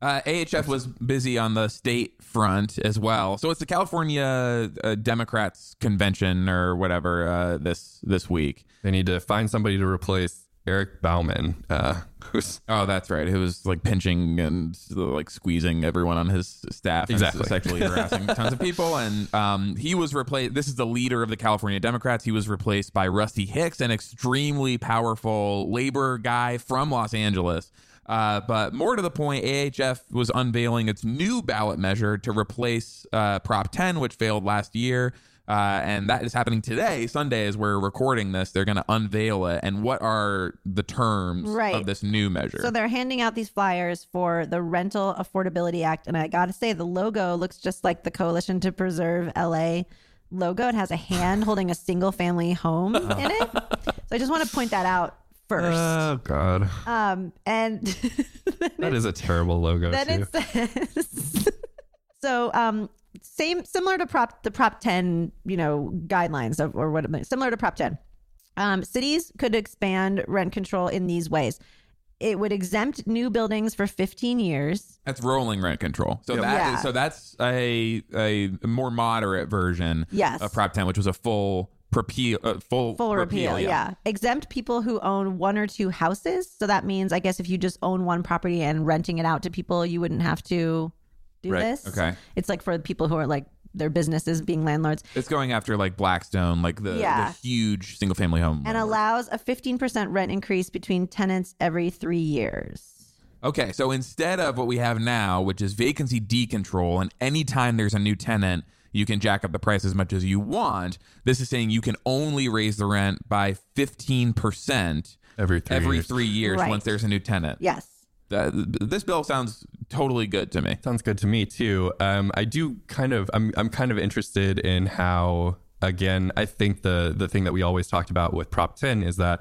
Uh, AHF was busy on the state front as well. So it's the California uh, Democrats convention or whatever uh, this this week. They need to find somebody to replace Eric Bauman, uh, who's Oh, that's right. Who was like pinching and like squeezing everyone on his staff, Exactly. sexually harassing tons of people. And um, he was replaced. This is the leader of the California Democrats. He was replaced by Rusty Hicks, an extremely powerful labor guy from Los Angeles. Uh, but more to the point, AHF was unveiling its new ballot measure to replace uh, Prop 10, which failed last year. Uh, and that is happening today, Sunday, as we're recording this. They're going to unveil it. And what are the terms Right. of this new measure? So they're handing out these flyers for the Rental Affordability Act, and I got to say the logo looks just like the Coalition to Preserve LA logo. It has a hand holding a single family home in it. So I just want to point that out first. oh god, um, and that is a terrible logo then too. it says so um same similar to prop the prop 10 you know guidelines of, or what similar to prop 10 um cities could expand rent control in these ways it would exempt new buildings for 15 years That's rolling rent control. So that Yeah. is, so that's a a more moderate version Yes. of Prop 10, which was a full repeal, uh, full full repeal, yeah. exempt people who own one or two houses so that means i guess if you just own one property and renting it out to people you wouldn't have to do Right. this Okay. it's like for the people who are like their businesses being landlords It's going after like Blackstone, like the, Yeah. the huge single family home. and allows a 15% rent increase between tenants every three years. Okay, so instead of what we have now, which is vacancy decontrol, and anytime there's a new tenant, you can jack up the price as much as you want. This is saying you can only raise the rent by 15% Every three every years. three years Right. once there's a new tenant. Yes. Uh, this bill sounds totally good to me. Sounds good to me too. Um, I do kind of. I'm. I'm kind of interested in how. Again, I think the the thing that we always talked about with Prop 10 is that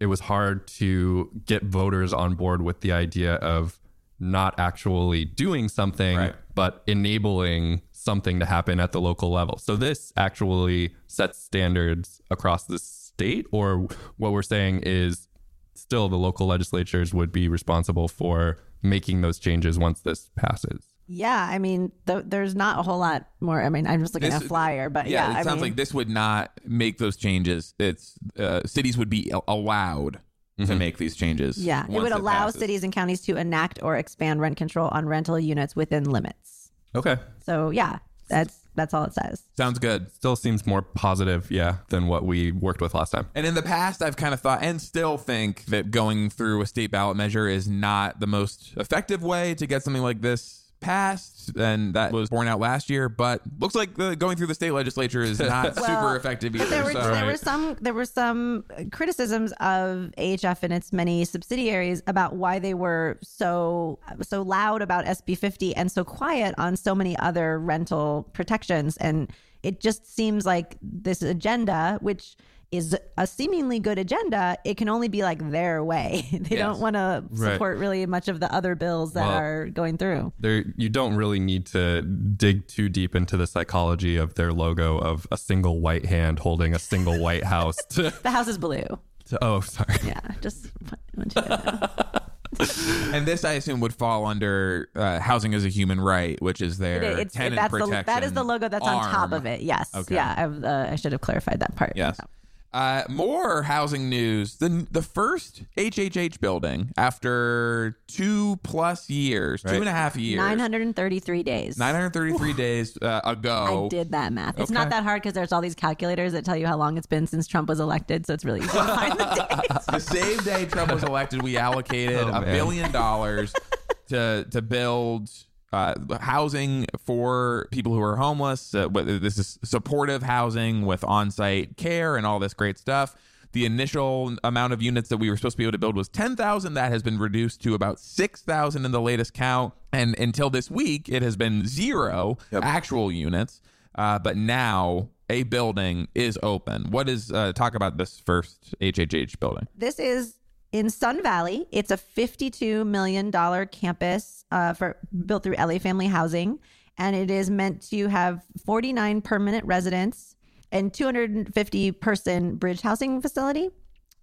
it was hard to get voters on board with the idea of not actually doing something, Right. but enabling something to happen at the local level. So this actually sets standards across the state, or what we're saying is still the local legislatures would be responsible for making those changes once this passes. Yeah, I mean, th- there's not a whole lot more. I mean, I'm just looking This- at a flyer, but Yeah, yeah, it I sounds mean, like this would not make those changes. It's uh, cities would be a- allowed to make these changes. yeah, it once would allow passes. cities and counties to enact or expand rent control on rental units within limits. Okay. So yeah, that's that's all it says. Sounds good. Still seems more positive, yeah, than what we worked with last time. And in the past, I've kind of thought and still think that going through a state ballot measure is not the most effective way to get something like this passed. And that was borne out last year. But looks like the, going through the state legislature is not Well, super effective either. There were, so. there were some there were some criticisms of AHF and its many subsidiaries about why they were so so loud about SB 50 and so quiet on so many other rental protections and it just seems like this agenda which is a seemingly good agenda it can only be like their way they Yes. don't want to Right. support really much of the other bills that Well, are going through There you don't really need to dig too deep into the psychology of their logo of a single white hand holding a single white house to, the house is blue to- oh sorry. yeah just want you to know. and this, I assume, would fall under uh, housing as a human right, which is their It- it's, tenant that's the, protection. that is the logo that's on top of it. Yes. Okay. Yeah. I've, uh, I should have clarified that part. Yes. Uh, more housing news. The the first HHH building after two plus years, two Right. and a half years, 933 days. 933 days uh, ago. I did that math. It's Okay. not that hard because there's all these calculators that tell you how long it's been since Trump was elected. So it's really easy to find the dates. the same day Trump was elected, we allocated Oh, a man. billion dollars to to build uh, housing for people who are homeless. Uh, whether this is supportive housing with on-site care and all this great stuff. The initial amount of units that we were supposed to be able to build was 10,000. That has been reduced to about 6,000 in the latest count. And until this week, it has been zero actual units. Uh, but now a building is open. What is, uh, talk about this first HHH building? This is in Sun Valley. It's a $52 million campus uh, for built through LA Family Housing, and it is meant to have 49 permanent residents and 250 person bridge housing facility.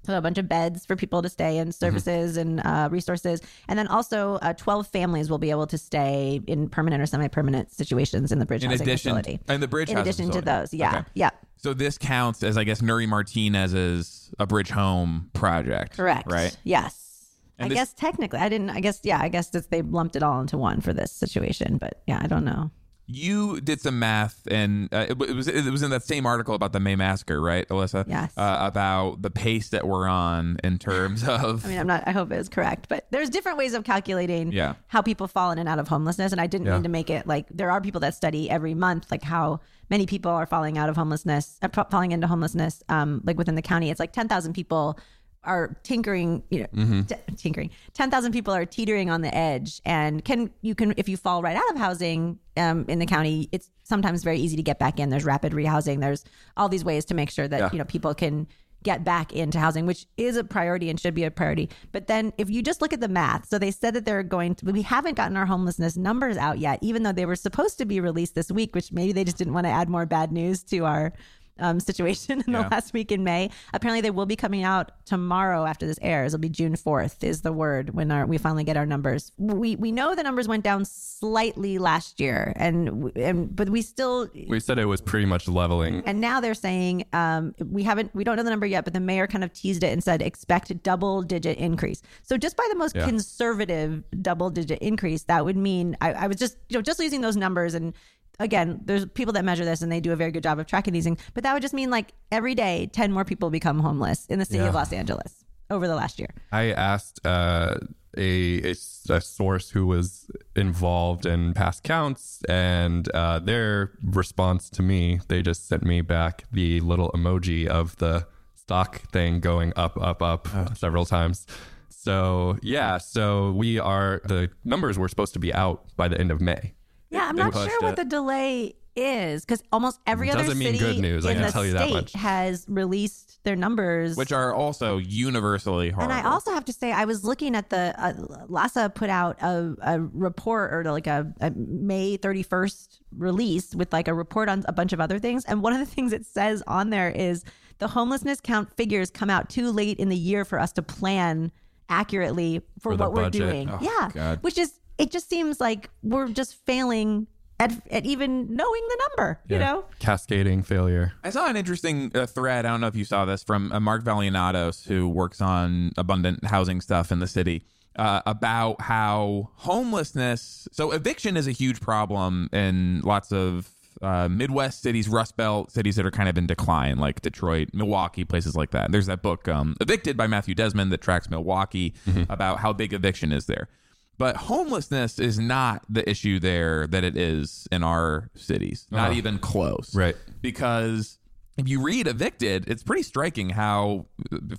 So a bunch of beds for people to stay and services and uh, resources, and then also uh, 12 families will be able to stay in permanent or semi-permanent situations in the bridge In housing addition, facility. and the bridge in addition to those, yeah, Okay. yeah. So this counts as, I guess, Nury Martinez's a bridge home project. Correct. Right. Yes. And I this- guess technically, I didn't. I guess yeah. I guess they lumped it all into one for this situation, but yeah, I don't know. You did some math, and uh, it, was it was in that same article about the May massacre, right, Alissa? Yes. Uh, about the pace that we're on in terms of. I mean, I'm not. I hope it was correct, but there's different ways of calculating Yeah. how people fall in and out of homelessness, and I didn't Yeah. mean to make it like there are people that study every month, like how many people are falling out of homelessness, uh, falling into homelessness, um, like within the county. It's like 10,000 people are tinkering, you know, Mm-hmm. t- tinkering. 10,000 people are teetering on the edge and can you can if you fall right out of housing um, in the county, it's sometimes very easy to get back in. There's rapid rehousing. There's all these ways to make sure that, Yeah. you know, people can get back into housing, which is a priority and should be a priority. But then if you just look at the math, so they said that they're going to, we haven't gotten our homelessness numbers out yet, even though they were supposed to be released this week, which maybe they just didn't want to add more bad news to our um, situation in the Yeah. last week in May. Apparently, they will be coming out tomorrow after this airs. It'll be June 4th is the word when our, we finally get our numbers. We we know the numbers went down slightly last year, and and but we still We said it was pretty much leveling. and now they're saying um, we haven't, we don't know the number yet, but the mayor kind of teased it and said expect double digit increase. So just by the most Yeah. conservative double digit increase, that would mean I, I was just, you know, just using those numbers and again, there's people that measure this and they do a very good job of tracking these things. But that would just mean like every day, 10 more people become homeless in the city Yeah. of Los Angeles over the last year. I asked uh, a, a s- a source who was involved in past counts, and uh, their response to me, they just sent me back the little emoji of the stock thing going up, up, up several times. So, yeah, so we are, the numbers were supposed to be out by the end of May. Yeah, I'm not sure what it. the delay is because almost every other Doesn't city good news, in the tell you that state much. has released their numbers. which are also universally horrible. and I also have to say, I was looking at the uh, LAHSA put out a, a report or like a, a May 31st release with like a report on a bunch of other things. And one of the things it says on there is the homelessness count figures come out too late in the year for us to plan accurately for, For what we're doing. Oh, yeah. God. Which is, it just seems like we're just failing at, at even knowing the number, you know? Cascading failure. I saw an interesting uh, thread. I don't know if you saw this from uh, Mark Vallianatos, who works on abundant housing stuff in the city, uh, about how homelessness. So eviction is a huge problem in lots of uh, Midwest cities, Rust Belt cities that are kind of in decline, like Detroit, Milwaukee, places like that. There's that book, um, Evicted by Matthew Desmond, that tracks Milwaukee about how big eviction is there. But homelessness is not the issue there that it is in our cities, not Uh-huh. even close. Right. because if you read evicted it's pretty striking how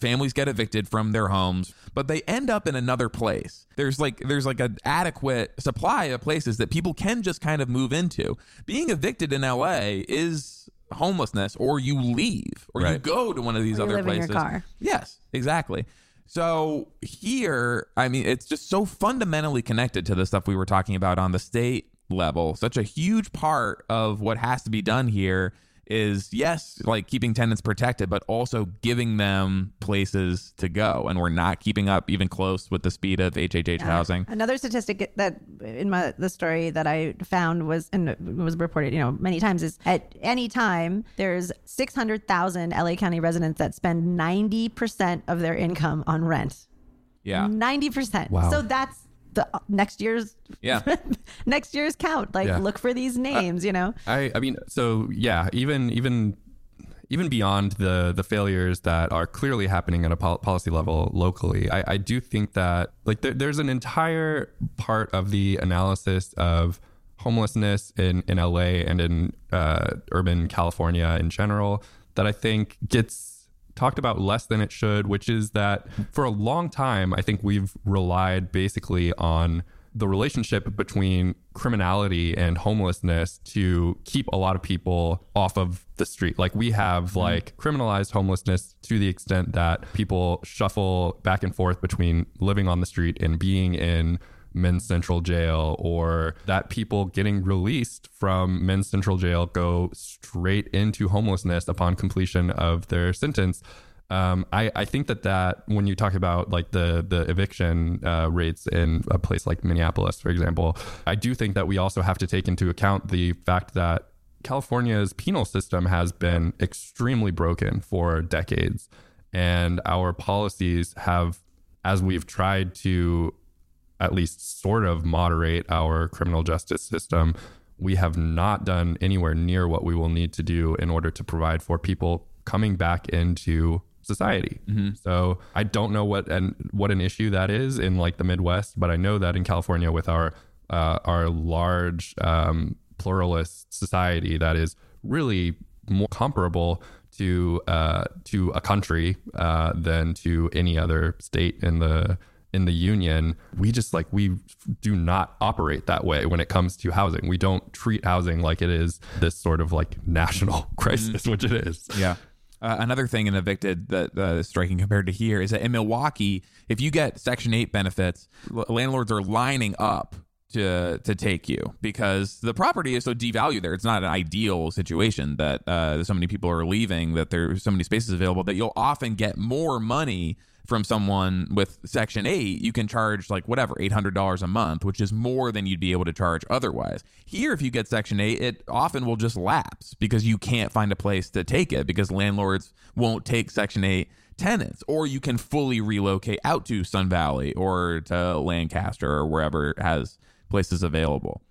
families get evicted from their homes but they end up in another place. There's like there's like an adequate supply of places that people can just kind of move into. Being evicted in la is homelessness or you leave or you go to one of these Or you other live in your places. car. yes exactly so here i mean it's just so fundamentally connected to the stuff we were talking about on the state level. Such a huge part of what has to be done here is yes like keeping tenants protected but also giving them places to go and we're not keeping up even close with the speed of hhh housing Another statistic that in my the story that I found was and it was reported, you know, many times is at any time there's 600,000 LA County residents that spend 90% of their income on rent. yeah 90%. Wow. So that's the uh, next year's Yeah. next year's count. Like Yeah. look for these names, you know. I I mean, so yeah, even even even beyond the the failures that are clearly happening at a pol- policy level locally, I, I do think that like there, there's an entire part of the analysis of homelessness in in LA and in uh, urban California in general that I think gets talked about less than it should, which is that for a long time, I think we've relied basically on the relationship between criminality and homelessness to keep a lot of people off of the street. Like we have mm-hmm. like criminalized homelessness to the extent that people shuffle back and forth between living on the street and being in men's central jail or that people getting released from men's central jail go straight into homelessness upon completion of their sentence. Um, I, I think that that when you talk about like the the eviction uh, rates in a place like Minneapolis, for example, I do think that we also have to take into account the fact that California's penal system has been extremely broken for decades, and our policies have, as we've tried to at least sort of moderate our criminal justice system, we have not done anywhere near what we will need to do in order to provide for people coming back into society. So I don't know what an what an issue that is in like the Midwest, but I know that in California with our uh, our large um, pluralist society that is really more comparable to uh, to a country uh, than to any other state in the in the union, we just like we do not operate that way when it comes to housing. We don't treat housing like it is this sort of like national crisis, which it is. Yeah. Uh, another thing in evicted that uh, is striking compared to here is that in Milwaukee, if you get Section Eight benefits, l- landlords are lining up to to take you because the property is so devalued there. It's not an ideal situation that uh, so many people are leaving that there's so many spaces available that you'll often get more money from someone with Section 8, you can charge like whatever, $800 a month, which is more than you'd be able to charge otherwise. Here, if you get Section 8, it often will just lapse because you can't find a place to take it because landlords won't take Section 8 tenants, or you can fully relocate out to Sun Valley or to Lancaster or wherever has places available.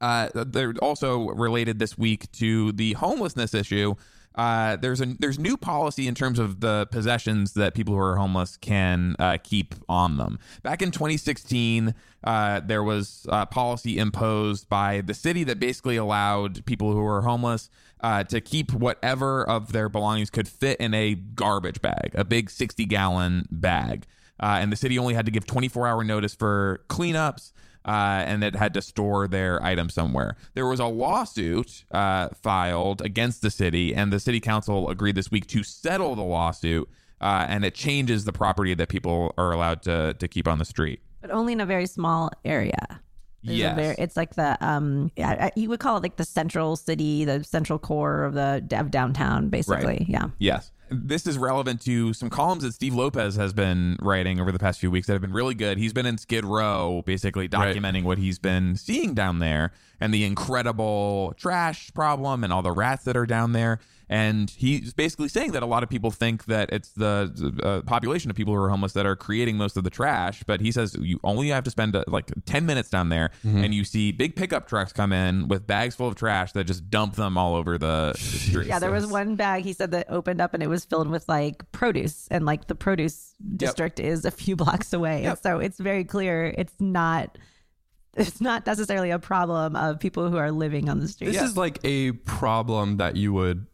Uh, they're also related this week to the homelessness issue. Uh, there's a there's new policy in terms of the possessions that people who are homeless can uh, keep on them. Back in 2016, uh, there was a policy imposed by the city that basically allowed people who are homeless uh, to keep whatever of their belongings could fit in a garbage bag, a big 60 gallon bag. Uh, and the city only had to give 24 hour notice for cleanups uh, and it had to store their item somewhere. There was a lawsuit uh, filed against the city, and the city council agreed this week to settle the lawsuit, uh, and it changes the property that people are allowed to to keep on the street. but only in a very small area. Yes. it's like the um, yeah, you would call it like the central city, the central core of the of downtown, basically. Yeah. Yes. This is relevant to some columns that Steve Lopez has been writing over the past few weeks that have been really good. He's been in Skid Row, basically Right. documenting what he's been seeing down there and the incredible trash problem and all the rats that are down there. And he's basically saying that a lot of people think that it's the uh, population of people who are homeless that are creating most of the trash. But he says you only have to spend uh, like 10 minutes down there and you see big pickup trucks come in with bags full of trash that just dump them all over the, the street. Yeah, there was one bag he said that opened up and it was filled with like produce, and like the produce district is a few blocks away. And so it's very clear it's not it's not necessarily a problem of people who are living on the street. This is like a problem that you would l-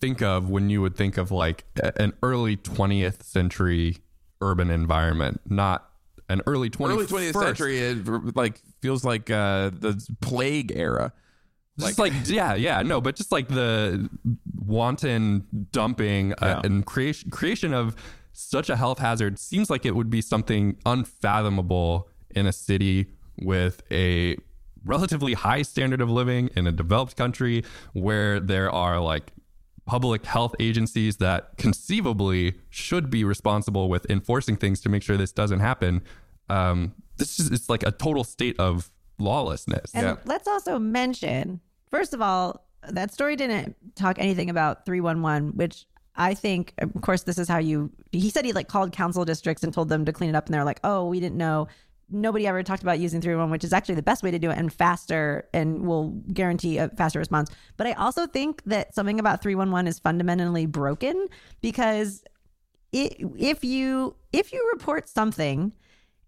think of when you would think of like an early 20th century urban environment, not an early 21st, early 20th century it like feels like uh the plague era. Just like, yeah, yeah, no, but just like the wanton dumping uh, and creation creation of such a health hazard seems like it would be something unfathomable in a city with a relatively high standard of living in a developed country where there are like public health agencies that conceivably should be responsible with enforcing things to make sure this doesn't happen. Um, this is it's like a total state of lawlessness. And let's also mention, first of all, that story didn't talk anything about 311, which I think, of course, this is how you, he said he like called council districts and told them to clean it up. And they're like, oh, we didn't know. Nobody ever talked about using 311, which is actually the best way to do it and faster and will guarantee a faster response. But I also think that something about 311 is fundamentally broken because it, if you if you report something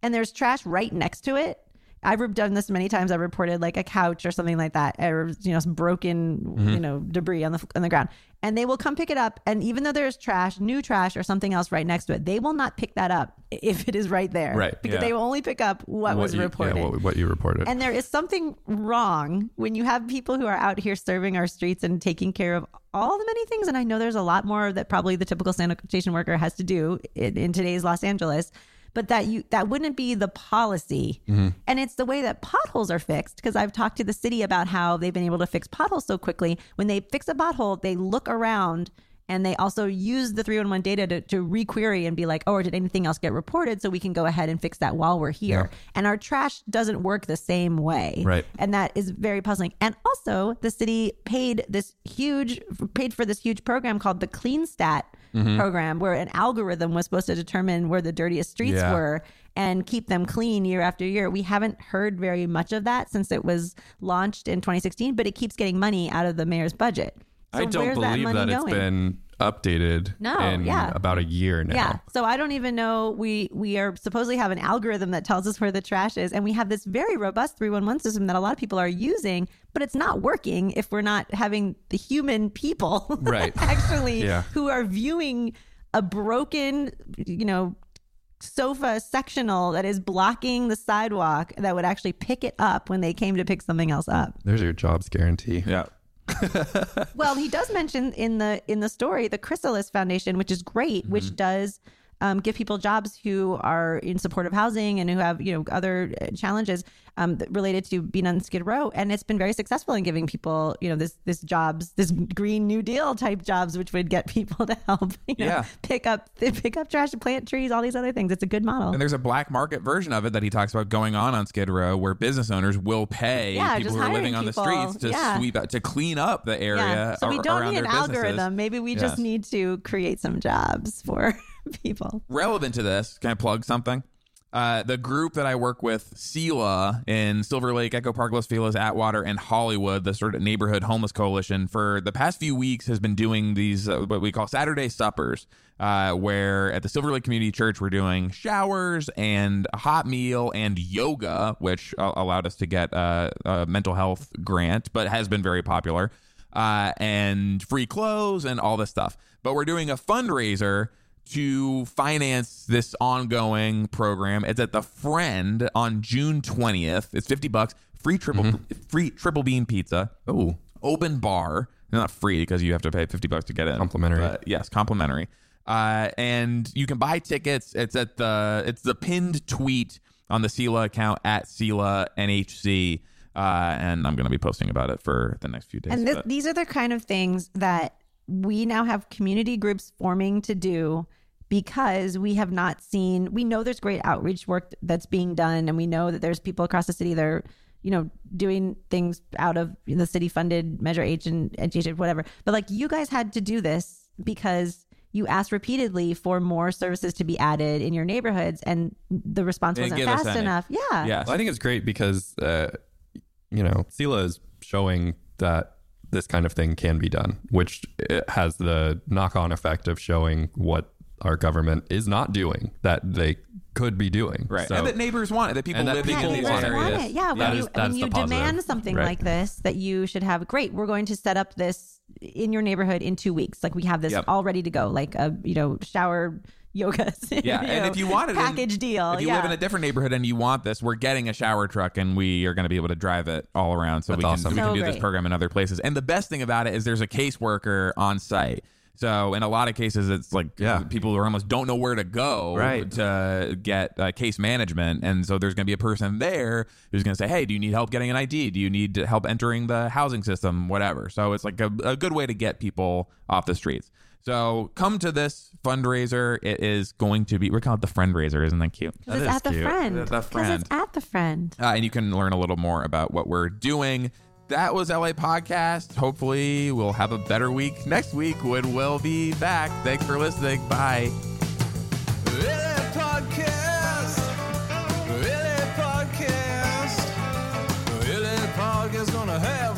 and there's trash right next to it i've done this many times i've reported like a couch or something like that or you know some broken mm-hmm. you know debris on the on the ground and they will come pick it up and even though there's trash new trash or something else right next to it they will not pick that up if it is right there Right, because yeah. they will only pick up what, was you, yeah, reported what, what you reported. and there is something wrong when you have people who are out here serving our streets and taking care of all the many things. And I know there's a lot more that probably the typical sanitation worker has to do in, in today's Los Angeles. But that you that wouldn't be the policy, mm-hmm. and it's the way that potholes are fixed. Because I've talked to the city about how they've been able to fix potholes so quickly. When they fix a pothole, they look around and they also use the 311 data to, to requery and be like, oh, or did anything else get reported? So we can go ahead and fix that while we're here. And our trash doesn't work the same way. Right. And that is very puzzling. And also, the city paid this huge, paid for this huge program called the Clean Stat mm-hmm. program, where an algorithm was supposed to determine where the dirtiest streets Yeah. were and keep them clean year after year. We haven't heard very much of that since it was launched in 2016, but it keeps getting money out of the mayor's budget. So I don't believe money that, it's going? been updated No, in yeah. about a year now. Yeah. So I don't even know. We we are supposedly have an algorithm that tells us where the trash is, and we have this very robust 311 system that a lot of people are using, but it's not working if we're not having the human people Right. actually Yeah. who are viewing a broken, you know, sofa sectional that is blocking the sidewalk that would actually pick it up when they came to pick something else up. There's your jobs guarantee. yeah Well, he does mention in the in the story the Chrysalis Foundation, which is great, Mm-hmm. which does um, give people jobs who are in supportive housing and who have you know other uh, challenges um, related to being on Skid Row, and it's been very successful in giving people you know this this jobs, this Green New Deal type jobs, which would get people to help you know, Yeah. pick up pick up trash, plant trees, all these other things. It's a good model. and there's a black market version of it that he talks about going on on Skid Row where business owners will pay Yeah, people who are living hiring on the streets to Yeah. sweep out to clean up the area. So we don't need an businesses. algorithm. Maybe we Yes. just need to create some jobs for people. relevant to this, can I plug something? Uh, the group that I work with, SELAH in Silver Lake, Echo Park, Los Feliz, Atwater, and Hollywood, the sort of neighborhood homeless coalition, for the past few weeks has been doing these uh, what we call Saturday suppers, uh, where at the Silver Lake Community Church we're doing showers and a hot meal and yoga, which allowed us to get uh, a mental health grant, but has been very popular, uh, and free clothes and all this stuff. But we're doing a fundraiser to finance this ongoing program. It's at the Friend on June 20th. It's 50 bucks, free triple free triple beam pizza. Oh, Open bar. Not free because you have to pay 50 bucks to get in. Complimentary. But yes, complimentary. Uh, and you can buy tickets. It's at the it's the pinned tweet on the Selah account at Selah NHC. Uh, and I'm going to be posting about it for the next few days. And this, these are the kind of things that we now have community groups forming to do because we have not seen we know there's great outreach work that's being done and we know that there's people across the city that are you know doing things out of the city funded measure h and education whatever. But like you guys had to do this because you asked repeatedly for more services to be added in your neighborhoods and the response They wasn't fast enough. Yeah. Yes. Well, I think it's great because, uh, you know, Selah is showing that this kind of thing can be done, which has the knock on effect of showing what our government is not doing that they could be doing. Right. So, and that neighbors want it, that people And that living Yeah, in people these want it. areas. it. Yeah, That you, that's when you the positive. demand something Right. like this, that you should have. Great, we're going to set up this in your neighborhood in two weeks. Like we have this Yep. all ready to go. Like a you know shower yoga. Yeah, and if you want it in- package deal, If you yeah. live in a different neighborhood and you want this, we're getting a shower truck and we are going to be able to drive it all around so That's we can, awesome. we can So do this program in other places. And the best thing about it is there's a caseworker on site. So in a lot of cases, it's like Yeah. people who almost don't know where to go Right. to get uh, case management, and so there's going to be a person there who's going to say, "Hey, do you need help getting an ID? Do you need help entering the housing system? Whatever." So it's like a, a good way to get people off the streets. So come to this fundraiser. It is going to be we're calling it the friend raiser, isn't that cute? 'Cause it's is at the cute. friend. The- the 'Cause friend. it's at the friend. Uh, and you can learn a little more about what we're doing that was LA Podcast. Hopefully, we'll have a better week next week when we'll be back. Thanks for listening. Bye. podcast. Podcast. Podcast gonna have.